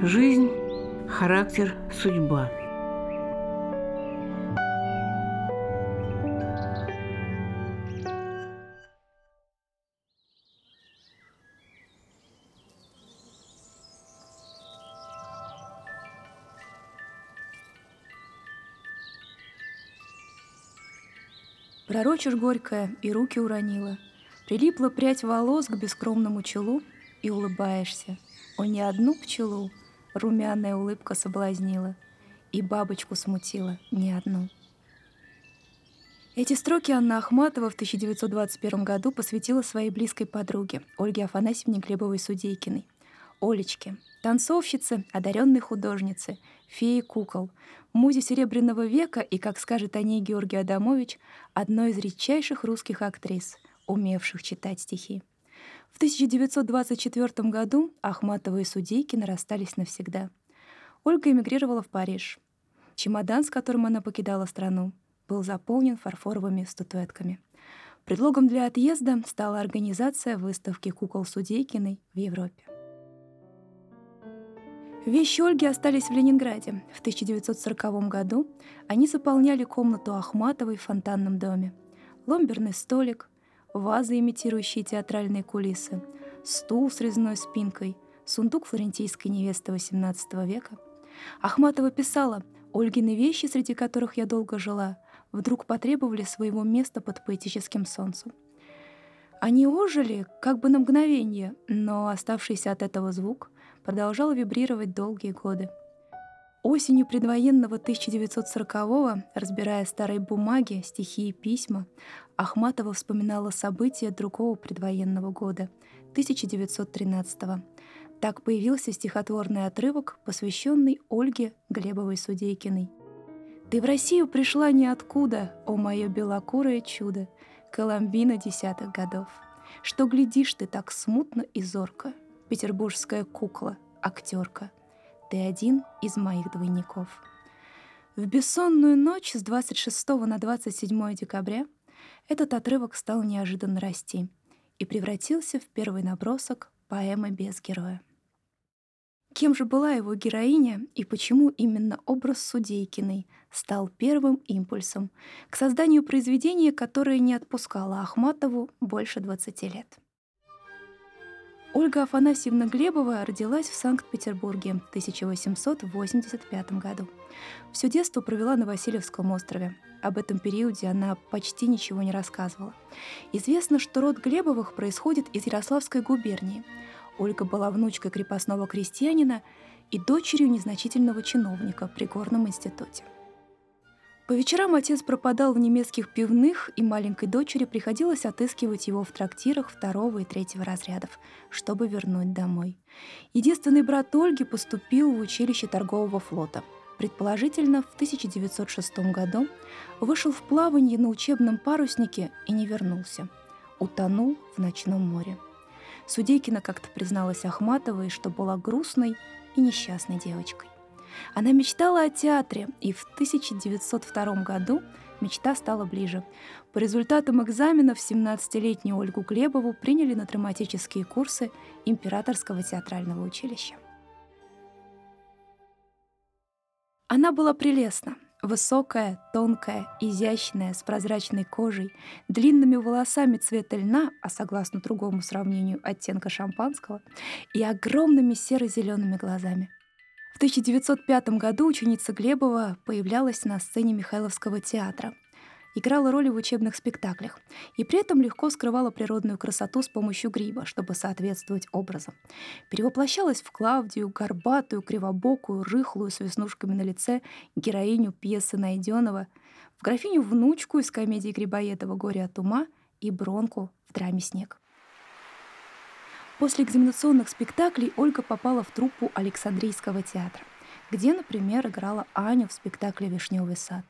Жизнь, характер, судьба. Пророчишь горькое и руки уронила. Прилипла прядь волос к бескромному челу и улыбаешься. О, не одну пчелу румяная улыбка соблазнила и бабочку смутила не одну. Эти строки Анна Ахматова в 1921 году посвятила своей близкой подруге Ольге Афанасьевне Глебовой-Судейкиной. Олечке, танцовщице, одаренной художнице, феи кукол, музе Серебряного века и, как скажет о ней Георгий Адамович, одной из редчайших русских актрис, умевших читать стихи. В 1924 году Ахматова и Судейкина расстались навсегда. Ольга эмигрировала в Париж. Чемодан, с которым она покидала страну, был заполнен фарфоровыми статуэтками. Предлогом для отъезда стала организация выставки кукол Судейкиной в Европе. Вещи Ольги остались в Ленинграде. В 1940 году они заполняли комнату Ахматовой в фонтанном доме. Ломберный столик, вазы, имитирующие театральные кулисы, стул с резной спинкой, сундук флорентийской невесты XVIII века. Ахматова писала «Ольгины вещи, среди которых я долго жила, вдруг потребовали своего места под поэтическим солнцем. Они ожили как бы на мгновение, но оставшийся от этого звук продолжал вибрировать долгие годы. Осенью предвоенного 1940-го, разбирая старые бумаги, стихи и письма, Ахматова вспоминала события другого предвоенного года, 1913-го. Так появился стихотворный отрывок, посвященный Ольге Глебовой-Судейкиной. «Ты в Россию пришла ниоткуда, о мое белокурое чудо, Коломбина десятых годов. Что глядишь ты так смутно и зорко, петербургская кукла, актерка. Ты один из моих двойников». В бессонную ночь с 26 на 27 декабря этот отрывок стал неожиданно расти и превратился в первый набросок поэмы без героя. Кем же была его героиня и почему именно образ Судейкиной стал первым импульсом к созданию произведения, которое не отпускало Ахматову больше 20 лет? Ольга Афанасьевна Глебова родилась в Санкт-Петербурге в 1885 году. Все детство провела на Васильевском острове. Об этом периоде она почти ничего не рассказывала. Известно, что род Глебовых происходит из Ярославской губернии. Ольга была внучкой крепостного крестьянина и дочерью незначительного чиновника при горном институте. По вечерам отец пропадал в немецких пивных, и маленькой дочери приходилось отыскивать его в трактирах второго и третьего разрядов, чтобы вернуть домой. Единственный брат Ольги поступил в училище торгового флота. Предположительно, в 1906 году вышел в плавание на учебном паруснике и не вернулся. Утонул в ночном море. Судейкина как-то призналась Ахматовой, что была грустной и несчастной девочкой. Она мечтала о театре, и в 1902 году мечта стала ближе. По результатам экзаменов 17-летнюю Ольгу Глебову приняли на драматические курсы Императорского театрального училища. Она была прелестна, высокая, тонкая, изящная, с прозрачной кожей, длинными волосами цвета льна, а согласно другому сравнению оттенка шампанского, и огромными серо-зелеными глазами – в 1905 году ученица Глебова появлялась на сцене Михайловского театра, играла роли в учебных спектаклях и при этом легко скрывала природную красоту с помощью гриба, чтобы соответствовать образам. Перевоплощалась в Клавдию, горбатую, кривобокую, рыхлую, с веснушками на лице, героиню пьесы Найденова, в графиню-внучку из комедии Грибоедова «Горе от ума» и Бронку в драме «Снег». После экзаменационных спектаклей Ольга попала в труппу Александрийского театра, где, например, играла Аню в спектакле «Вишневый сад».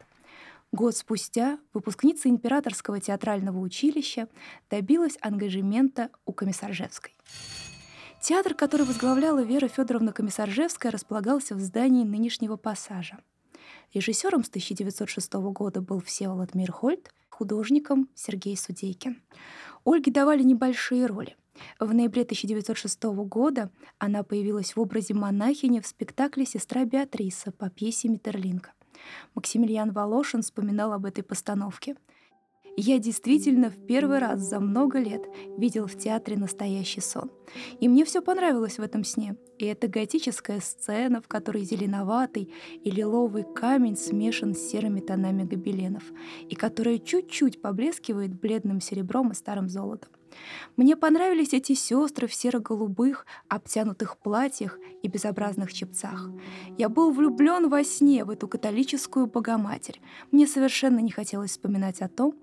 Год спустя выпускница Императорского театрального училища добилась ангажемента у Комиссаржевской. Театр, который возглавляла Вера Федоровна Комиссаржевская, располагался в здании нынешнего пассажа. Режиссером с 1906 года был Всеволод Мирхольд, художником Сергей Судейкин. Ольге давали небольшие роли — В ноябре 1906 года она появилась в образе монахини в спектакле «Сестра Беатриса» по пьесе Миттерлинга. Максимилиан Волошин вспоминал об этой постановке. Я действительно в первый раз за много лет видел в театре настоящий сон. И мне все понравилось в этом сне. И эта готическая сцена, в которой зеленоватый и лиловый камень смешан с серыми тонами гобеленов, и которая чуть-чуть поблескивает бледным серебром и старым золотом. Мне понравились эти сестры в серо-голубых, обтянутых платьях и безобразных чепцах. Я был влюблен во сне в эту католическую богоматерь. Мне совершенно не хотелось вспоминать о том,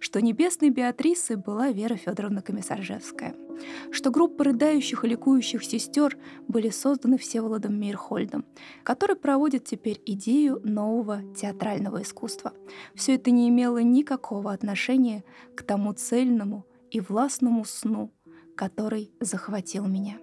что небесной Беатрисой была Вера Федоровна Комиссаржевская, что группа рыдающих и ликующих сестер были созданы Всеволодом Мейерхольдом, который проводит теперь идею нового театрального искусства. Все это не имело никакого отношения к тому цельному, и властному сну, который захватил меня.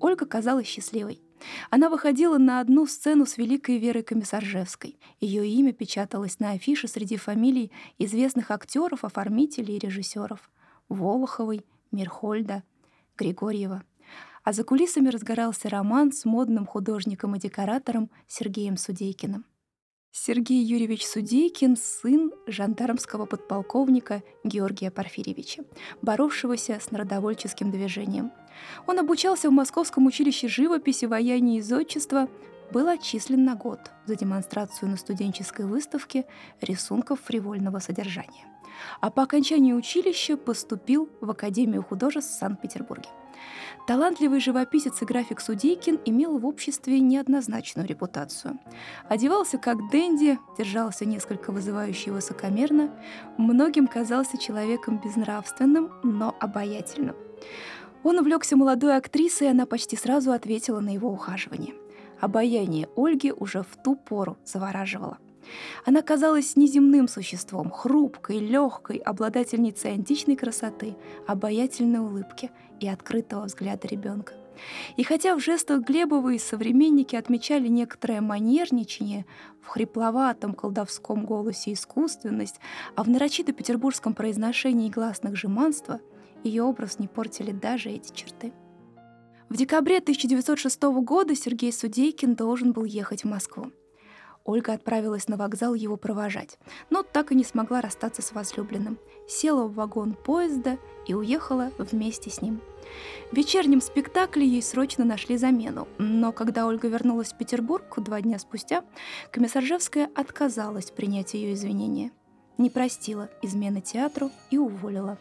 Ольга казалась счастливой. Она выходила на одну сцену с великой Верой Комиссаржевской. Ее имя печаталось на афише среди фамилий известных актеров, оформителей и режиссеров — Волоховой, Мирхольда, Григорьева. А за кулисами разгорался роман с модным художником и декоратором Сергеем Судейкиным. Сергей Юрьевич Судейкин — сын жандармского подполковника Георгия Порфирьевича, боровшегося с народовольческим движением. Он обучался в Московском училище живописи, вояния и зодчества, был отчислен на год за демонстрацию на студенческой выставке рисунков фривольного содержания. А по окончании училища поступил в Академию художеств в Санкт-Петербурге. Талантливый живописец и график Судейкин имел в обществе неоднозначную репутацию. Одевался как денди, держался несколько вызывающе и высокомерно, многим казался человеком безнравственным, но обаятельным. Он увлекся молодой актрисой, и она почти сразу ответила на его ухаживание. Обаяние Ольги уже в ту пору завораживало – она казалась неземным существом, хрупкой, легкой, обладательницей античной красоты, обаятельной улыбки и открытого взгляда ребенка. И хотя в жестах Глебовой современники отмечали некоторое манерничание, в хрипловатом колдовском голосе искусственность, а в нарочито петербургском произношении гласных жеманства, ее образ не портили даже эти черты. В декабре 1906 года Сергей Судейкин должен был ехать в Москву. Ольга отправилась на вокзал его провожать, но так и не смогла расстаться с возлюбленным. Села в вагон поезда и уехала вместе с ним. В вечернем спектакле ей срочно нашли замену, но когда Ольга вернулась в Петербург два дня спустя, комиссаржевская отказалась принять ее извинения. Не простила измены театру и уволила.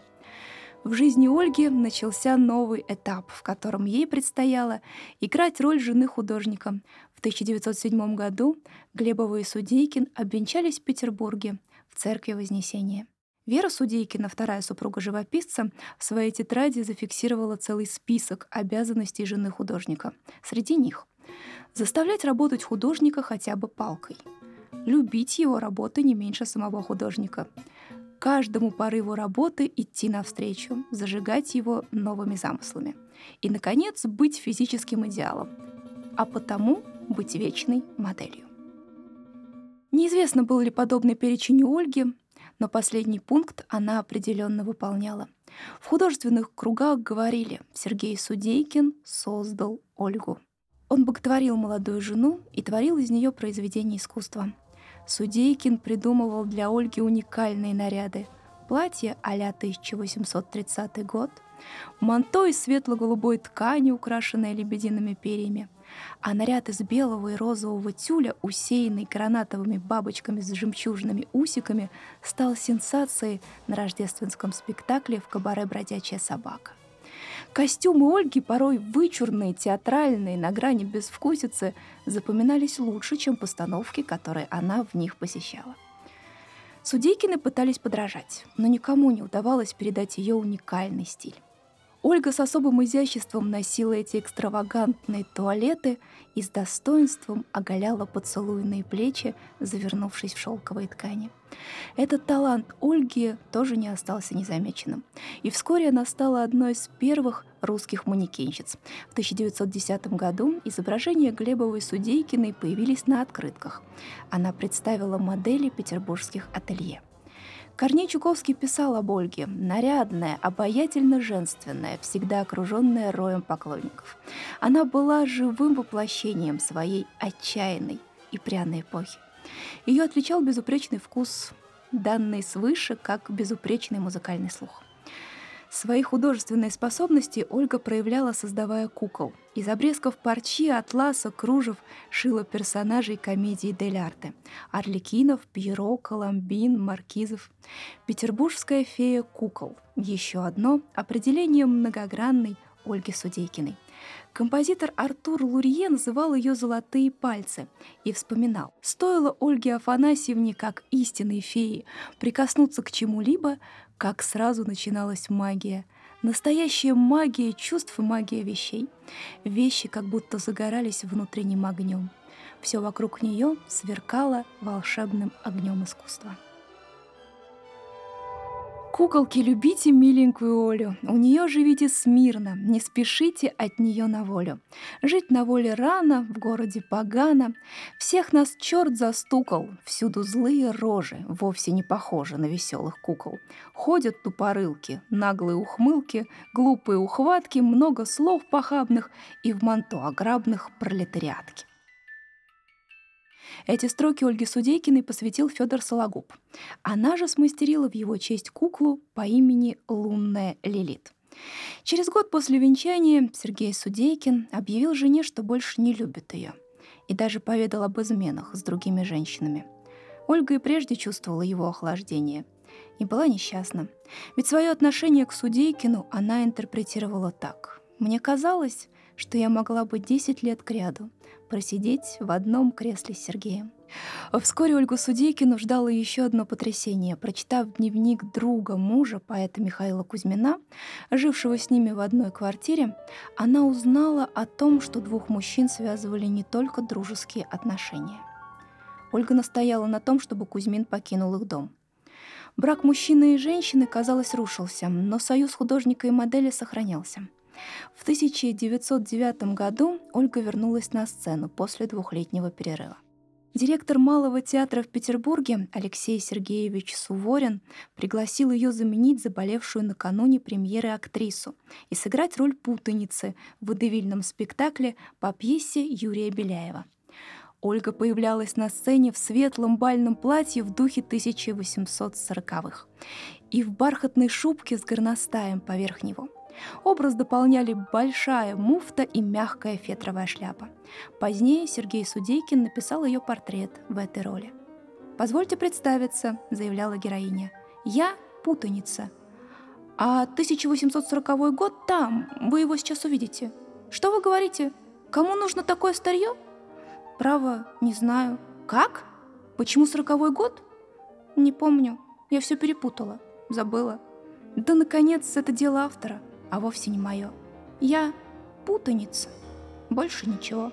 В жизни Ольги начался новый этап, в котором ей предстояло играть роль жены художника. В 1907 году Глебова и Судейкин обвенчались в Петербурге в церкви Вознесения. Вера Судейкина, вторая супруга живописца, в своей тетради зафиксировала целый список обязанностей жены художника. Среди них заставлять работать художника хотя бы палкой, любить его работы не меньше самого художника, каждому порыву работы идти навстречу, зажигать его новыми замыслами. И, наконец, быть физическим идеалом, а потому быть вечной моделью. Неизвестно, был ли подобный перечень у Ольги, но последний пункт она определенно выполняла. В художественных кругах говорили, Сергей Судейкин создал Ольгу. Он боготворил молодую жену и творил из нее произведение искусства. Судейкин придумывал для Ольги уникальные наряды. Платье а-ля 1830 год, манто из светло-голубой ткани, украшенное лебедиными перьями, а наряд из белого и розового тюля, усеянный гранатовыми бабочками с жемчужными усиками, стал сенсацией на рождественском спектакле в кабаре «Бродячая собака». Костюмы Ольги, порой вычурные, театральные, на грани безвкусицы, запоминались лучше, чем постановки, которые она в них посещала. Судейкины пытались подражать, но никому не удавалось передать ее уникальный стиль. Ольга с особым изяществом носила эти экстравагантные туалеты и с достоинством оголяла поцелуйные плечи, завернувшись в шелковые ткани. Этот талант Ольги тоже не остался незамеченным. И вскоре она стала одной из первых русских манекенщиц. В 1910 году изображения Глебовой Судейкиной появились на открытках. Она представила модели петербургских ателье – Корней Чуковский писал об Ольге. Нарядная, обаятельно женственная, всегда окруженная роем поклонников. Она была живым воплощением своей отчаянной и пряной эпохи. Ее отличал безупречный вкус, данный свыше как безупречный музыкальный слух. Свои художественные способности Ольга проявляла, создавая кукол. Из обрезков парчи, атласа, кружев шила персонажей комедии Дель Арте. Орликинов, Пьеро, Коломбин, Маркизов. Петербургская фея кукол. Еще одно определение многогранной Ольги Судейкиной. Композитор Артур Лурье называл ее «золотые пальцы» и вспоминал, стоило Ольге Афанасьевне, как истинной феи, прикоснуться к чему-либо, как сразу начиналась магия. Настоящая магия чувств и магия вещей. Вещи как будто загорались внутренним огнем. Все вокруг нее сверкало волшебным огнем искусства. Куколки, любите миленькую Олю, у нее живите смирно, не спешите от нее на волю. Жить на воле рано, в городе погано, всех нас черт застукал, всюду злые рожи, вовсе не похожи на веселых кукол. Ходят тупорылки, наглые ухмылки, глупые ухватки, много слов похабных и в манто ограбных пролетариатки. Эти строки Ольги Судейкиной посвятил Федор Сологуб. Она же смастерила в его честь куклу по имени Лунная Лилит. Через год после венчания Сергей Судейкин объявил жене, что больше не любит ее, и даже поведал об изменах с другими женщинами. Ольга и прежде чувствовала его охлаждение и была несчастна. Ведь свое отношение к Судейкину она интерпретировала так. «Мне казалось, что я могла бы 10 лет кряду просидеть в одном кресле с Сергеем. Вскоре Ольгу Судейкину ждало еще одно потрясение. Прочитав дневник друга мужа, поэта Михаила Кузьмина, жившего с ними в одной квартире, она узнала о том, что двух мужчин связывали не только дружеские отношения. Ольга настояла на том, чтобы Кузьмин покинул их дом. Брак мужчины и женщины, казалось, рушился, но союз художника и модели сохранялся – в 1909 году Ольга вернулась на сцену после двухлетнего перерыва. Директор Малого театра в Петербурге Алексей Сергеевич Суворин пригласил ее заменить заболевшую накануне премьеры актрису и сыграть роль путаницы в водевильном спектакле по пьесе Юрия Беляева. Ольга появлялась на сцене в светлом бальном платье в духе 1840-х и в бархатной шубке с горностаем поверх него – Образ дополняли большая муфта и мягкая фетровая шляпа. Позднее Сергей Судейкин написал ее портрет в этой роли. «Позвольте представиться», — заявляла героиня. «Я путаница. А 1840 год там, вы его сейчас увидите. Что вы говорите? Кому нужно такое старье?» «Право, не знаю. Как? Почему сороковой год?» «Не помню. Я все перепутала. Забыла. Да, наконец, это дело автора а вовсе не мое. Я путаница. Больше ничего.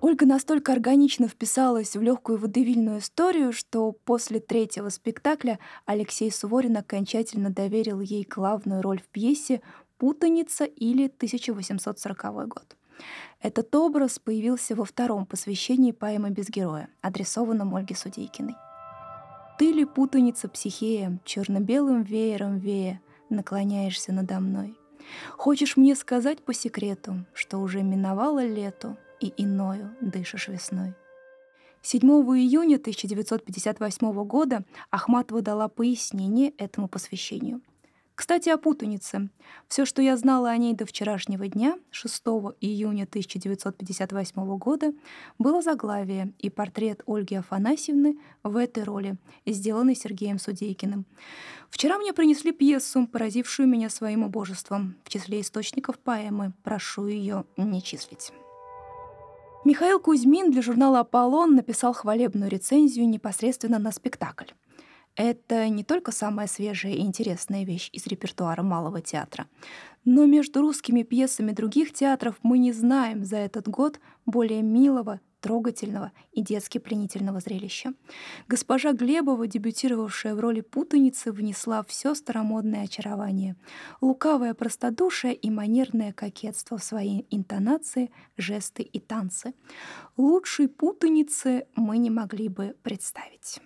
Ольга настолько органично вписалась в легкую водевильную историю, что после третьего спектакля Алексей Суворин окончательно доверил ей главную роль в пьесе «Путаница» или 1840 год. Этот образ появился во втором посвящении поэмы «Без героя», адресованном Ольге Судейкиной. «Ты ли путаница психея, черно-белым веером вея, наклоняешься надо мной. Хочешь мне сказать по секрету, что уже миновало лето и иною дышишь весной. 7 июня 1958 года Ахматова дала пояснение этому посвящению – кстати, о путанице. Все, что я знала о ней до вчерашнего дня, 6 июня 1958 года, было заглавие и портрет Ольги Афанасьевны в этой роли, сделанный Сергеем Судейкиным. Вчера мне принесли пьесу, поразившую меня своим убожеством. В числе источников поэмы прошу ее не числить. Михаил Кузьмин для журнала «Аполлон» написал хвалебную рецензию непосредственно на спектакль. Это не только самая свежая и интересная вещь из репертуара малого театра, но между русскими пьесами других театров мы не знаем за этот год более милого, трогательного и детски пленительного зрелища. Госпожа Глебова, дебютировавшая в роли путаницы, внесла все старомодное очарование, лукавое простодушие и манерное кокетство в свои интонации, жесты и танцы. Лучшей путаницы мы не могли бы представить.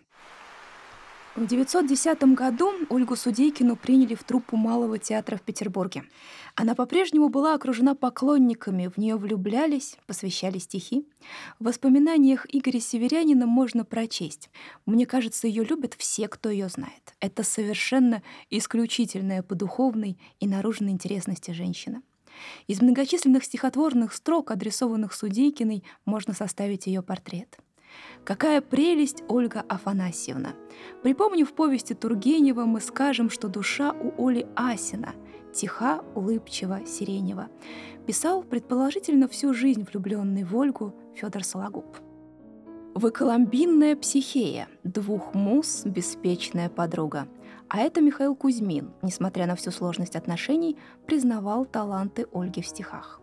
В 1910 году Ольгу Судейкину приняли в труппу Малого театра в Петербурге. Она по-прежнему была окружена поклонниками, в нее влюблялись, посвящали стихи. В воспоминаниях Игоря Северянина можно прочесть. Мне кажется, ее любят все, кто ее знает. Это совершенно исключительная по духовной и наружной интересности женщина. Из многочисленных стихотворных строк, адресованных Судейкиной, можно составить ее портрет — Какая прелесть Ольга Афанасьевна! Припомнив повести Тургенева, мы скажем, что душа у Оли Асина, тиха, улыбчива, сиренева. Писал, предположительно, всю жизнь влюбленный в Ольгу Федор Сологуб. Вы коломбинная психея, двух мус беспечная подруга. А это Михаил Кузьмин, несмотря на всю сложность отношений, признавал таланты Ольги в стихах.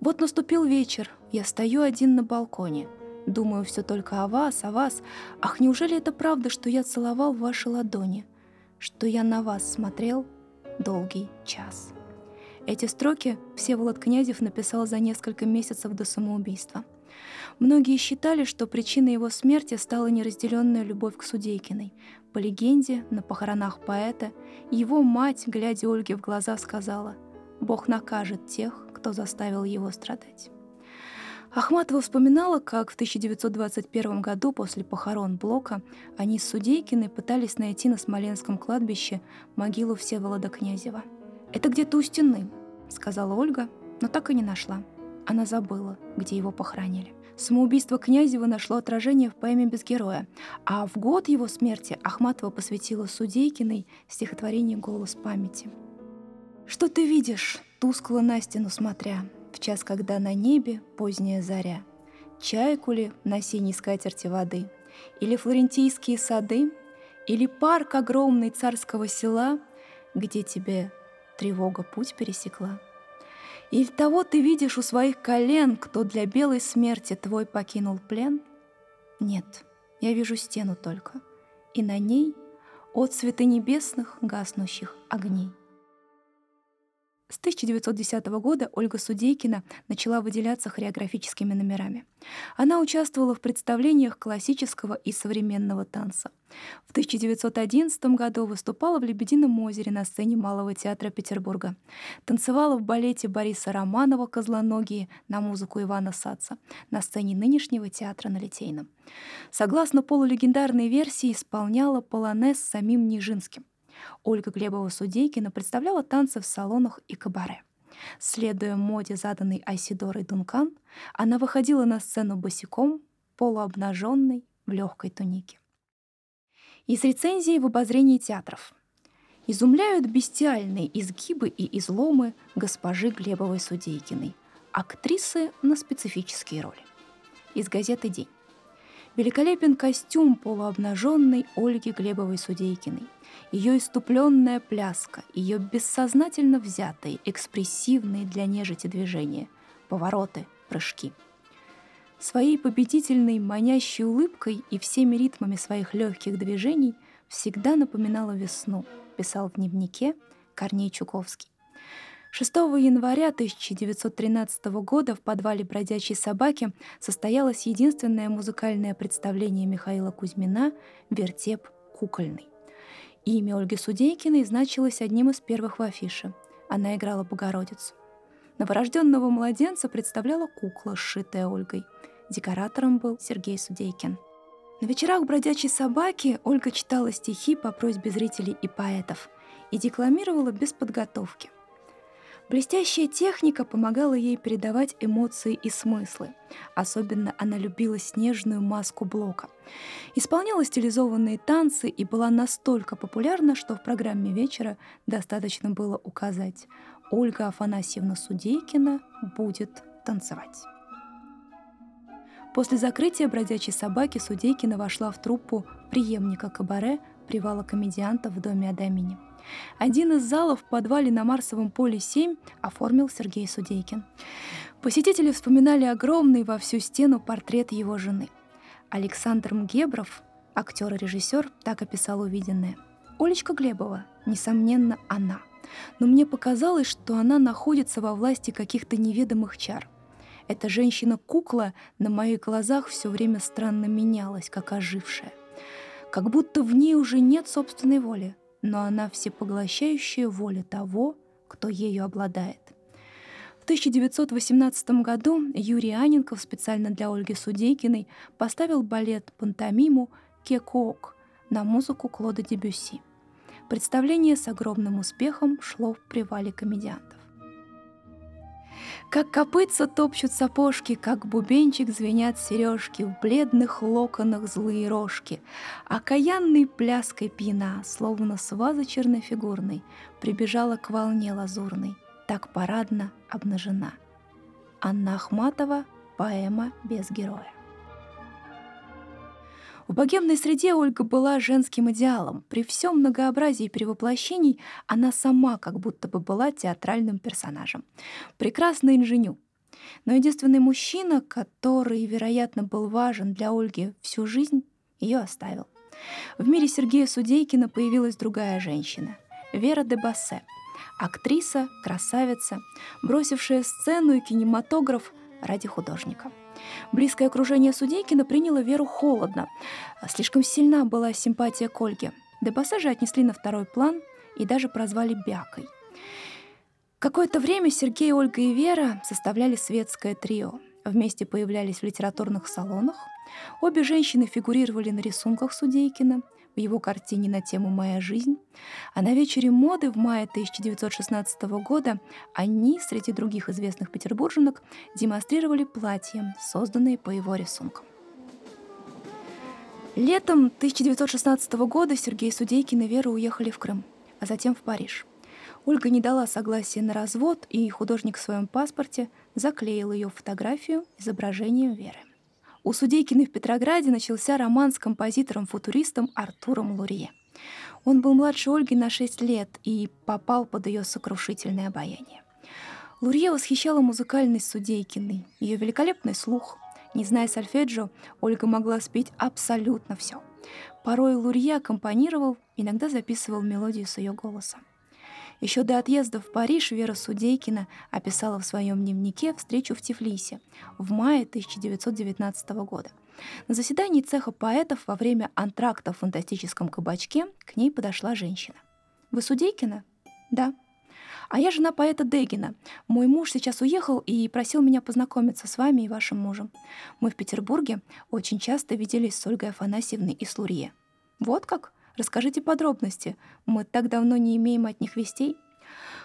Вот наступил вечер, я стою один на балконе — Думаю все только о вас, о вас. Ах, неужели это правда, что я целовал ваши ладони? Что я на вас смотрел долгий час? Эти строки Всеволод Князев написал за несколько месяцев до самоубийства. Многие считали, что причиной его смерти стала неразделенная любовь к Судейкиной. По легенде, на похоронах поэта его мать, глядя Ольге в глаза, сказала «Бог накажет тех, кто заставил его страдать». Ахматова вспоминала, как в 1921 году после похорон Блока они с Судейкиной пытались найти на Смоленском кладбище могилу Всеволода Князева. «Это где-то у стены», — сказала Ольга, но так и не нашла. Она забыла, где его похоронили. Самоубийство Князева нашло отражение в поэме «Без героя», а в год его смерти Ахматова посвятила Судейкиной стихотворение «Голос памяти». «Что ты видишь, тускло на стену смотря?» В час, когда на небе поздняя заря, чайку ли на синей скатерти воды, или флорентийские сады, или парк огромный царского села, где тебе тревога путь пересекла. Или того ты видишь у своих колен, кто для белой смерти твой покинул плен? Нет, я вижу стену только, и на ней отцветы небесных гаснущих огней. С 1910 года Ольга Судейкина начала выделяться хореографическими номерами. Она участвовала в представлениях классического и современного танца. В 1911 году выступала в «Лебедином озере» на сцене Малого театра Петербурга. Танцевала в балете Бориса Романова «Козлоногие» на музыку Ивана Саца на сцене нынешнего театра на Литейном. Согласно полулегендарной версии, исполняла полонез самим Нижинским. Ольга Глебова-Судейкина представляла танцы в салонах и кабаре. Следуя моде, заданной Айсидорой Дункан, она выходила на сцену босиком, полуобнаженной, в легкой тунике. Из рецензии в обозрении театров. Изумляют бестиальные изгибы и изломы госпожи Глебовой-Судейкиной, актрисы на специфические роли. Из газеты «День». Великолепен костюм полуобнаженной Ольги Глебовой-Судейкиной – ее иступленная пляска, ее бессознательно взятые, экспрессивные для нежити движения, повороты, прыжки. Своей победительной, манящей улыбкой и всеми ритмами своих легких движений всегда напоминала весну, писал в дневнике Корней Чуковский. 6 января 1913 года в подвале «Бродячей собаки» состоялось единственное музыкальное представление Михаила Кузьмина «Вертеп кукольный». Имя Ольги Судейкиной значилось одним из первых в афише. Она играла Богородицу. Новорожденного младенца представляла кукла, сшитая Ольгой. Декоратором был Сергей Судейкин. На вечерах бродячей собаки Ольга читала стихи по просьбе зрителей и поэтов и декламировала без подготовки – Блестящая техника помогала ей передавать эмоции и смыслы. Особенно она любила снежную маску Блока. Исполняла стилизованные танцы и была настолько популярна, что в программе вечера достаточно было указать «Ольга Афанасьевна Судейкина будет танцевать». После закрытия «Бродячей собаки» Судейкина вошла в труппу преемника кабаре «Привала комедиантов» в доме Адамини – один из залов в подвале на Марсовом поле 7 оформил Сергей Судейкин. Посетители вспоминали огромный во всю стену портрет его жены. Александр Мгебров, актер и режиссер, так описал увиденное. Олечка Глебова, несомненно, она. Но мне показалось, что она находится во власти каких-то неведомых чар. Эта женщина-кукла на моих глазах все время странно менялась, как ожившая. как будто в ней уже нет собственной воли, но она всепоглощающая воля того, кто ею обладает. В 1918 году Юрий Аненков специально для Ольги Судейкиной поставил балет-пантомиму «Кекоок» на музыку Клода Дебюсси. Представление с огромным успехом шло в привале комедиантов. Как копытца топчут сапожки, как бубенчик звенят сережки, В бледных локонах злые рожки. Окаянной пляской пьяна, словно с вазы чернофигурной, Прибежала к волне лазурной, так парадно обнажена. Анна Ахматова, поэма без героя. В богемной среде Ольга была женским идеалом. При всем многообразии перевоплощений она сама как будто бы была театральным персонажем. Прекрасный инженю. Но единственный мужчина, который, вероятно, был важен для Ольги всю жизнь, ее оставил. В мире Сергея Судейкина появилась другая женщина — Вера де Бассе. Актриса, красавица, бросившая сцену и кинематограф ради художника — Близкое окружение Судейкина приняло Веру холодно. Слишком сильна была симпатия к Ольге. Же отнесли на второй план и даже прозвали Бякой. Какое-то время Сергей, Ольга и Вера составляли светское трио. Вместе появлялись в литературных салонах. Обе женщины фигурировали на рисунках Судейкина – в его картине на тему «Моя жизнь», а на вечере моды в мае 1916 года они, среди других известных петербурженок, демонстрировали платья, созданные по его рисункам. Летом 1916 года Сергей Судейкин и Вера уехали в Крым, а затем в Париж. Ольга не дала согласия на развод, и художник в своем паспорте заклеил ее фотографию изображением Веры. У Судейкиной в Петрограде начался роман с композитором-футуристом Артуром Лурье. Он был младше Ольги на 6 лет и попал под ее сокрушительное обаяние. Лурье восхищала музыкальность Судейкиной, ее великолепный слух. Не зная сольфеджио, Ольга могла спеть абсолютно все. Порой Лурье аккомпанировал, иногда записывал мелодию с ее голосом. Еще до отъезда в Париж Вера Судейкина описала в своем дневнике встречу в Тифлисе в мае 1919 года. На заседании цеха поэтов во время антракта в фантастическом кабачке к ней подошла женщина. «Вы Судейкина?» «Да». «А я жена поэта Дегина. Мой муж сейчас уехал и просил меня познакомиться с вами и вашим мужем. Мы в Петербурге очень часто виделись с Ольгой Афанасьевной и с Лурье». «Вот как?» Расскажите подробности. Мы так давно не имеем от них вестей.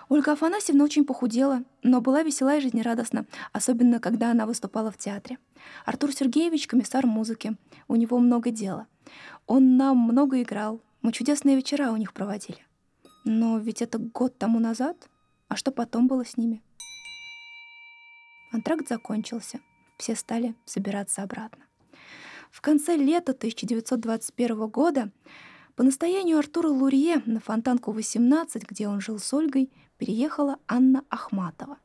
Ольга Афанасьевна очень похудела, но была весела и жизнерадостна, особенно когда она выступала в театре. Артур Сергеевич — комиссар музыки. У него много дела. Он нам много играл. Мы чудесные вечера у них проводили. Но ведь это год тому назад. А что потом было с ними? Антракт закончился. Все стали собираться обратно. В конце лета 1921 года по настоянию Артура Лурье на Фонтанку 18, где он жил с Ольгой, переехала Анна Ахматова.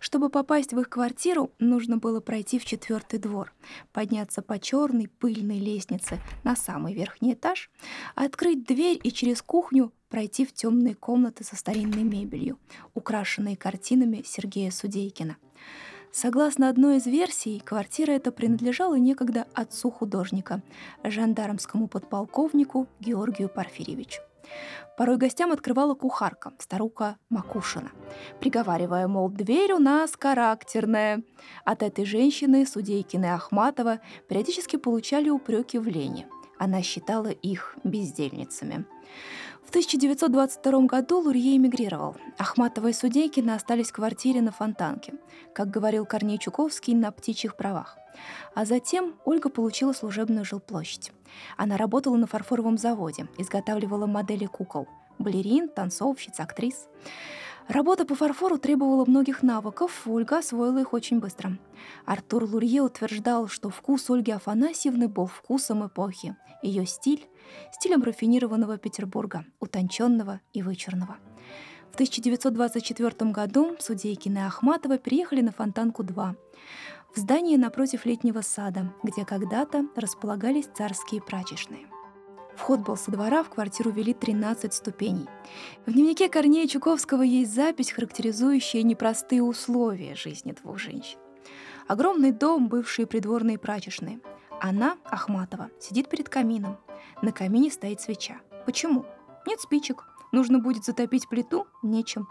Чтобы попасть в их квартиру, нужно было пройти в четвертый двор, подняться по черной пыльной лестнице на самый верхний этаж, открыть дверь и через кухню пройти в темные комнаты со старинной мебелью, украшенные картинами Сергея Судейкина — Согласно одной из версий, квартира эта принадлежала некогда отцу художника, жандармскому подполковнику Георгию Порфирьевичу. Порой гостям открывала кухарка, старуха Макушина, приговаривая, мол, дверь у нас характерная. От этой женщины Судейкина и Ахматова периодически получали упреки в лени. Она считала их бездельницами. В 1922 году Лурье эмигрировал. Ахматова и Судейкина остались в квартире на Фонтанке, как говорил Корней Чуковский, на птичьих правах. А затем Ольга получила служебную жилплощадь. Она работала на фарфоровом заводе, изготавливала модели кукол – балерин, танцовщиц, актрис. Работа по фарфору требовала многих навыков, Ольга освоила их очень быстро. Артур Лурье утверждал, что вкус Ольги Афанасьевны был вкусом эпохи, ее стиль – стилем рафинированного Петербурга, утонченного и вычурного. В 1924 году Судейкина и Ахматова переехали на Фонтанку-2, в здание напротив летнего сада, где когда-то располагались царские прачечные – Вход был со двора, в квартиру вели 13 ступеней. В дневнике Корнея Чуковского есть запись, характеризующая непростые условия жизни двух женщин. Огромный дом, бывшие придворные прачечные. Она, Ахматова, сидит перед камином. На камине стоит свеча. Почему? Нет спичек. Нужно будет затопить плиту? Нечем.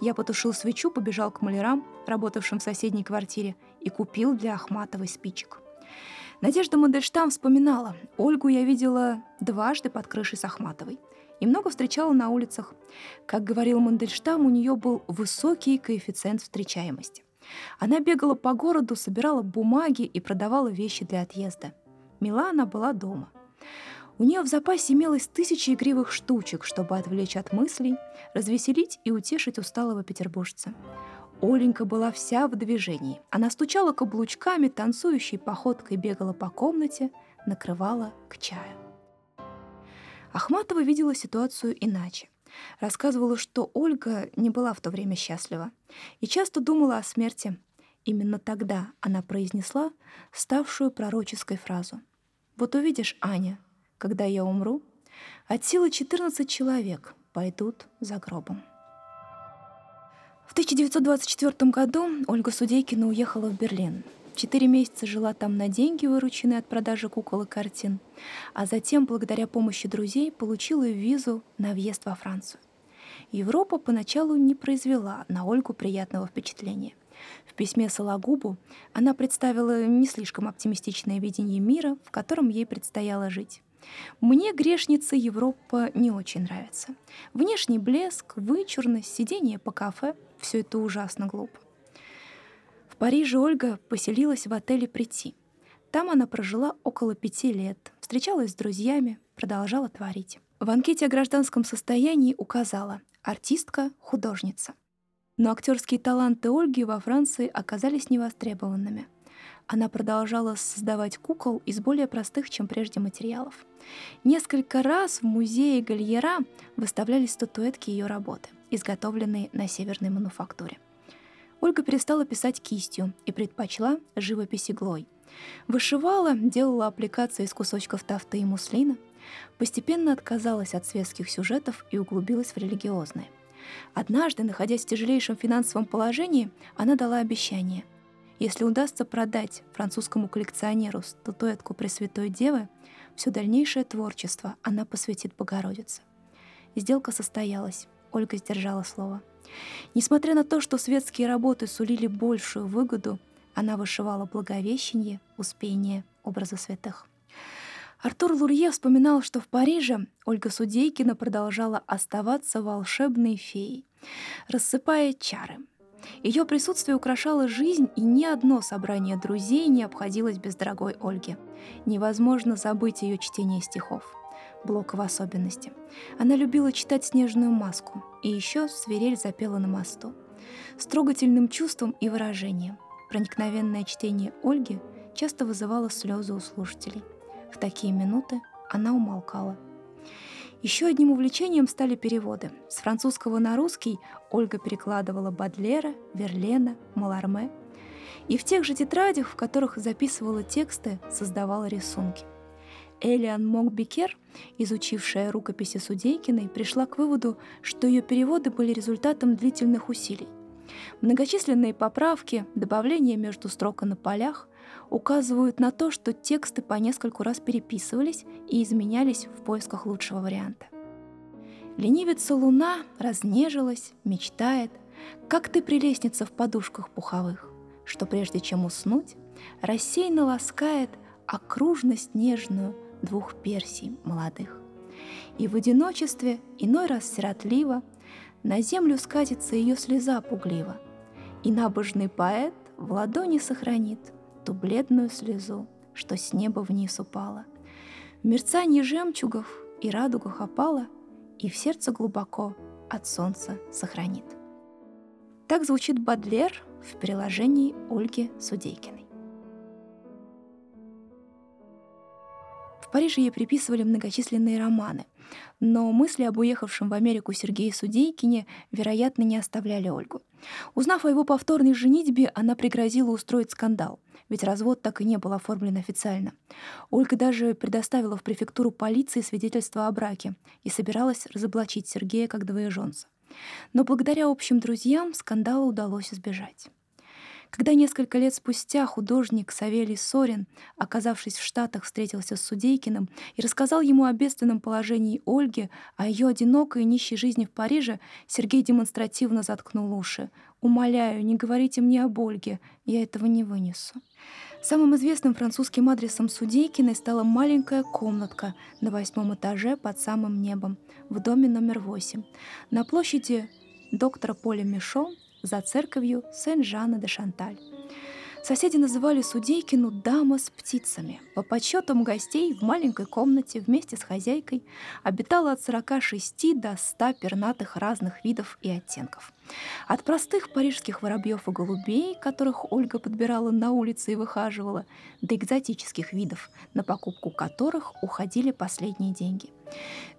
Я потушил свечу, побежал к малярам, работавшим в соседней квартире, и купил для Ахматовой спичек. Надежда Мандельштам вспоминала, Ольгу я видела дважды под крышей с Ахматовой и много встречала на улицах. Как говорил Мандельштам, у нее был высокий коэффициент встречаемости. Она бегала по городу, собирала бумаги и продавала вещи для отъезда. Мила она была дома. У нее в запасе имелось тысячи игривых штучек, чтобы отвлечь от мыслей, развеселить и утешить усталого петербуржца. Оленька была вся в движении. Она стучала каблучками, танцующей походкой бегала по комнате, накрывала к чаю. Ахматова видела ситуацию иначе. Рассказывала, что Ольга не была в то время счастлива и часто думала о смерти. Именно тогда она произнесла ставшую пророческой фразу. «Вот увидишь, Аня, когда я умру, от силы 14 человек пойдут за гробом». В 1924 году Ольга Судейкина уехала в Берлин. Четыре месяца жила там на деньги, вырученные от продажи кукол и картин, а затем, благодаря помощи друзей, получила визу на въезд во Францию. Европа поначалу не произвела на Ольгу приятного впечатления. В письме Сологубу она представила не слишком оптимистичное видение мира, в котором ей предстояло жить. Мне, грешница, Европа не очень нравится. Внешний блеск, вычурность, сидение по кафе — все это ужасно глупо. В Париже Ольга поселилась в отеле «Прийти». Там она прожила около пяти лет, встречалась с друзьями, продолжала творить. В анкете о гражданском состоянии указала «артистка, художница». Но актерские таланты Ольги во Франции оказались невостребованными — она продолжала создавать кукол из более простых, чем прежде материалов. Несколько раз в музее Гальера выставлялись статуэтки ее работы, изготовленные на северной мануфактуре. Ольга перестала писать кистью и предпочла живопись иглой. Вышивала, делала аппликации из кусочков тафты и муслина, постепенно отказалась от светских сюжетов и углубилась в религиозные. Однажды, находясь в тяжелейшем финансовом положении, она дала обещание если удастся продать французскому коллекционеру статуэтку Пресвятой Девы, все дальнейшее творчество она посвятит Богородице. Сделка состоялась, Ольга сдержала слово. Несмотря на то, что светские работы сулили большую выгоду, она вышивала благовещение, успение, образа святых. Артур Лурье вспоминал, что в Париже Ольга Судейкина продолжала оставаться волшебной феей, рассыпая чары — ее присутствие украшало жизнь, и ни одно собрание друзей не обходилось без дорогой Ольги. Невозможно забыть ее чтение стихов. Блока в особенности. Она любила читать «Снежную маску», и еще «Свирель запела на мосту». С трогательным чувством и выражением. Проникновенное чтение Ольги часто вызывало слезы у слушателей. В такие минуты она умолкала – еще одним увлечением стали переводы. С французского на русский Ольга перекладывала Бадлера, Верлена, Маларме. И в тех же тетрадях, в которых записывала тексты, создавала рисунки. Элиан Мокбекер, изучившая рукописи Судейкиной, пришла к выводу, что ее переводы были результатом длительных усилий. Многочисленные поправки, добавления между строк на полях указывают на то, что тексты по нескольку раз переписывались и изменялись в поисках лучшего варианта. Ленивица луна разнежилась, мечтает, как ты прелестница в подушках пуховых, что прежде чем уснуть, рассеянно ласкает окружность нежную двух персий молодых. И в одиночестве, иной раз сиротливо, на землю скатится ее слеза пугливо, и набожный поэт в ладони сохранит ту бледную слезу, что с неба вниз упала. В мерцании жемчугов и радугах опала, и в сердце глубоко от солнца сохранит. Так звучит Бадлер в переложении Ольги Судейкиной. В Париже ей приписывали многочисленные романы, но мысли об уехавшем в Америку Сергее Судейкине, вероятно, не оставляли Ольгу. Узнав о его повторной женитьбе, она пригрозила устроить скандал, ведь развод так и не был оформлен официально. Ольга даже предоставила в префектуру полиции свидетельство о браке и собиралась разоблачить Сергея как двоеженца. Но благодаря общим друзьям скандала удалось избежать. Когда несколько лет спустя художник Савелий Сорин, оказавшись в Штатах, встретился с Судейкиным и рассказал ему о бедственном положении Ольги, о ее одинокой и нищей жизни в Париже, Сергей демонстративно заткнул уши. «Умоляю, не говорите мне об Ольге, я этого не вынесу». Самым известным французским адресом Судейкиной стала маленькая комнатка на восьмом этаже под самым небом в доме номер восемь на площади доктора Поля Мишо за церковью Сен-Жана-де-Шанталь. Соседи называли Судейкину «дама с птицами». По подсчетам гостей в маленькой комнате вместе с хозяйкой обитало от 46 до 100 пернатых разных видов и оттенков. От простых парижских воробьев и голубей, которых Ольга подбирала на улице и выхаживала, до экзотических видов, на покупку которых уходили последние деньги –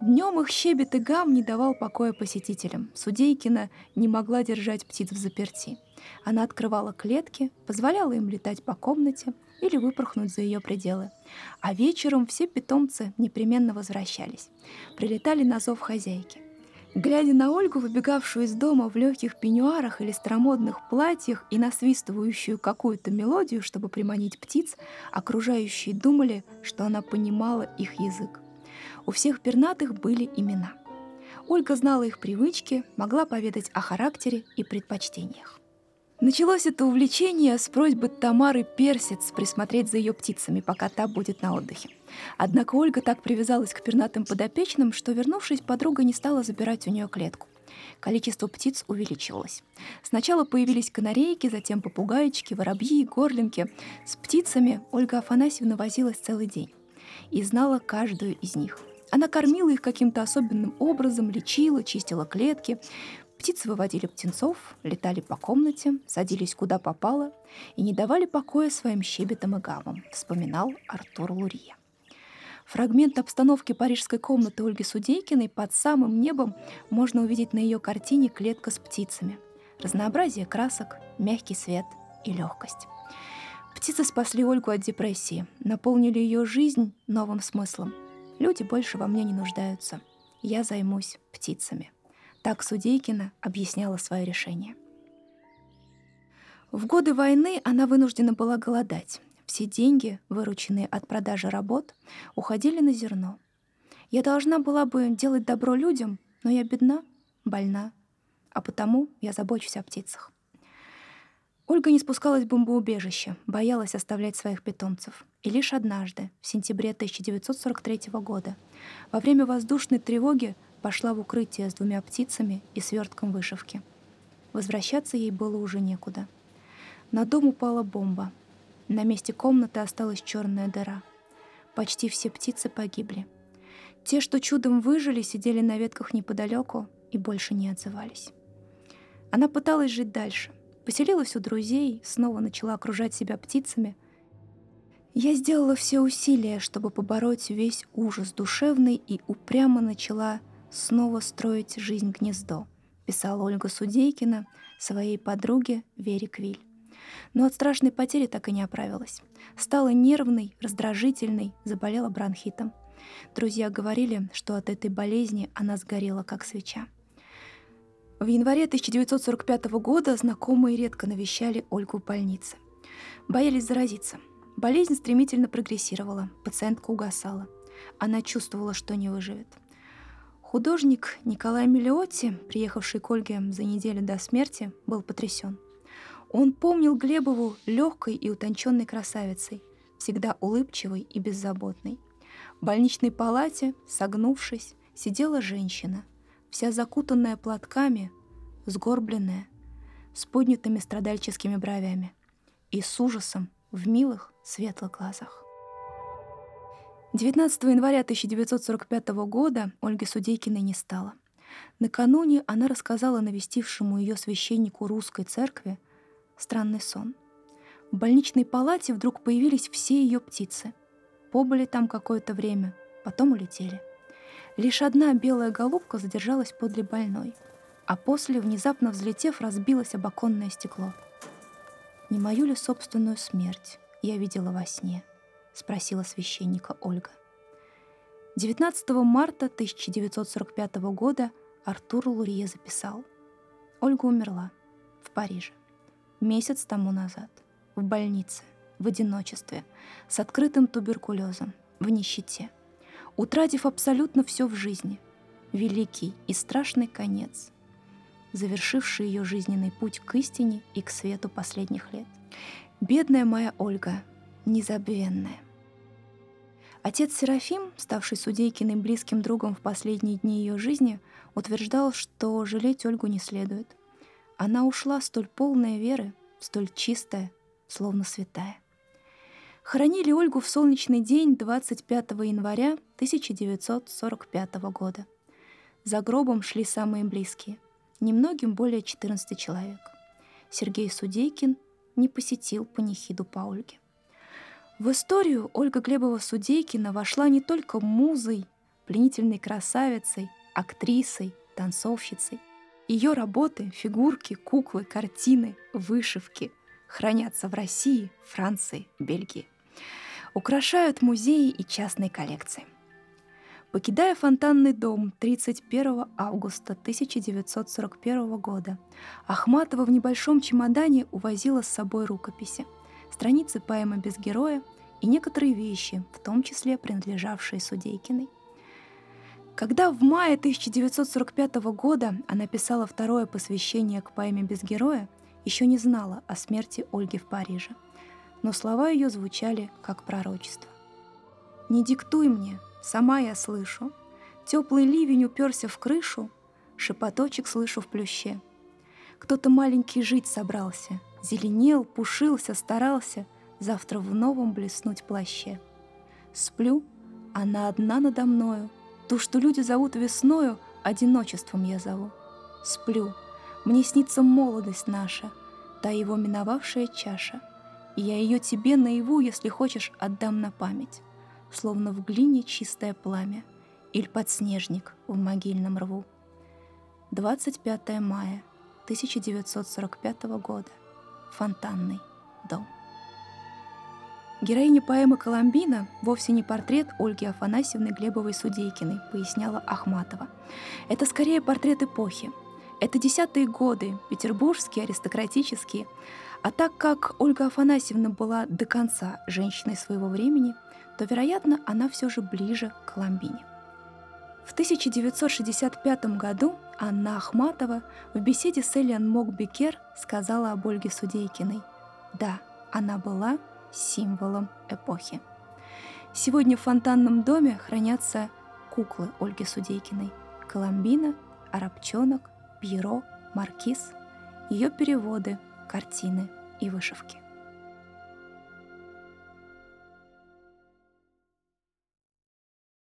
Днем их щебет и гам не давал покоя посетителям. Судейкина не могла держать птиц в заперти. Она открывала клетки, позволяла им летать по комнате или выпорхнуть за ее пределы. А вечером все питомцы непременно возвращались. Прилетали на зов хозяйки. Глядя на Ольгу, выбегавшую из дома в легких пеньюарах или старомодных платьях и насвистывающую какую-то мелодию, чтобы приманить птиц, окружающие думали, что она понимала их язык. У всех пернатых были имена. Ольга знала их привычки, могла поведать о характере и предпочтениях. Началось это увлечение с просьбы Тамары Персец присмотреть за ее птицами, пока та будет на отдыхе. Однако Ольга так привязалась к пернатым подопечным, что, вернувшись, подруга не стала забирать у нее клетку. Количество птиц увеличивалось. Сначала появились канарейки, затем попугайчики, воробьи, горлинки. С птицами Ольга Афанасьевна возилась целый день и знала каждую из них – она кормила их каким-то особенным образом, лечила, чистила клетки. Птицы выводили птенцов, летали по комнате, садились куда попало и не давали покоя своим щебетам и гамам, вспоминал Артур Лурье. Фрагмент обстановки парижской комнаты Ольги Судейкиной под самым небом можно увидеть на ее картине «Клетка с птицами». Разнообразие красок, мягкий свет и легкость. Птицы спасли Ольгу от депрессии, наполнили ее жизнь новым смыслом – Люди больше во мне не нуждаются. Я займусь птицами. Так Судейкина объясняла свое решение. В годы войны она вынуждена была голодать. Все деньги, вырученные от продажи работ, уходили на зерно. Я должна была бы делать добро людям, но я бедна, больна, а потому я забочусь о птицах. Ольга не спускалась в бомбоубежище, боялась оставлять своих питомцев. И лишь однажды, в сентябре 1943 года, во время воздушной тревоги пошла в укрытие с двумя птицами и свертком вышивки. Возвращаться ей было уже некуда. На дом упала бомба. На месте комнаты осталась черная дыра. Почти все птицы погибли. Те, что чудом выжили, сидели на ветках неподалеку и больше не отзывались. Она пыталась жить дальше — Поселилась у друзей, снова начала окружать себя птицами. Я сделала все усилия, чтобы побороть весь ужас душевный и упрямо начала снова строить жизнь-гнездо, писала Ольга Судейкина своей подруге Вере Квиль. Но от страшной потери так и не оправилась. Стала нервной, раздражительной, заболела бронхитом. Друзья говорили, что от этой болезни она сгорела, как свеча. В январе 1945 года знакомые редко навещали Ольгу в больнице. Боялись заразиться. Болезнь стремительно прогрессировала, пациентка угасала. Она чувствовала, что не выживет. Художник Николай Миллиотти, приехавший к Ольге за неделю до смерти, был потрясен. Он помнил Глебову легкой и утонченной красавицей, всегда улыбчивой и беззаботной. В больничной палате, согнувшись, сидела женщина – вся закутанная платками, сгорбленная, с поднятыми страдальческими бровями и с ужасом в милых светлых глазах. 19 января 1945 года Ольги Судейкиной не стало. Накануне она рассказала навестившему ее священнику русской церкви странный сон. В больничной палате вдруг появились все ее птицы. Побыли там какое-то время, потом улетели — Лишь одна белая голубка задержалась подле больной, а после, внезапно взлетев, разбилось об оконное стекло. «Не мою ли собственную смерть я видела во сне?» — спросила священника Ольга. 19 марта 1945 года Артур Лурье записал. Ольга умерла в Париже. месяц тому назад, в больнице, в одиночестве, с открытым туберкулезом, в нищете, утратив абсолютно все в жизни, великий и страшный конец, завершивший ее жизненный путь к истине и к свету последних лет. Бедная моя Ольга, незабвенная. Отец Серафим, ставший Судейкиным близким другом в последние дни ее жизни, утверждал, что жалеть Ольгу не следует. Она ушла столь полная веры, столь чистая, словно святая. Хоронили Ольгу в солнечный день 25 января 1945 года. За гробом шли самые близкие, немногим более 14 человек. Сергей Судейкин не посетил панихиду по Ольге. В историю Ольга Глебова-Судейкина вошла не только музой, пленительной красавицей, актрисой, танцовщицей. Ее работы, фигурки, куклы, картины, вышивки хранятся в России, Франции, Бельгии. Украшают музеи и частные коллекции. Покидая фонтанный дом 31 августа 1941 года, Ахматова в небольшом чемодане увозила с собой рукописи, страницы поэмы «Без героя» и некоторые вещи, в том числе принадлежавшие Судейкиной. Когда в мае 1945 года она писала второе посвящение к поэме «Без героя», еще не знала о смерти Ольги в Париже, но слова ее звучали как пророчество. «Не диктуй мне, сама я слышу. Теплый ливень уперся в крышу, шепоточек слышу в плюще. Кто-то маленький жить собрался, зеленел, пушился, старался, завтра в новом блеснуть плаще. Сплю, она одна надо мною, ту, что люди зовут весною, одиночеством я зову. Сплю, мне снится молодость наша, та его миновавшая чаша, и я ее тебе наяву, если хочешь, отдам на память, словно в глине чистое пламя или подснежник в могильном рву. 25 мая 1945 года. Фонтанный дом. Героиня поэмы «Коломбина» вовсе не портрет Ольги Афанасьевны Глебовой-Судейкиной, поясняла Ахматова. Это скорее портрет эпохи. Это десятые годы, петербургские, аристократические. А так как Ольга Афанасьевна была до конца женщиной своего времени, то, вероятно, она все же ближе к Коломбине. В 1965 году Анна Ахматова в беседе с Элиан Мокбекер сказала об Ольге Судейкиной. Да, она была символом эпохи. Сегодня в фонтанном доме хранятся куклы Ольги Судейкиной. Коломбина, Арабчонок, Пьеро, Маркиз, ее переводы, картины и вышивки.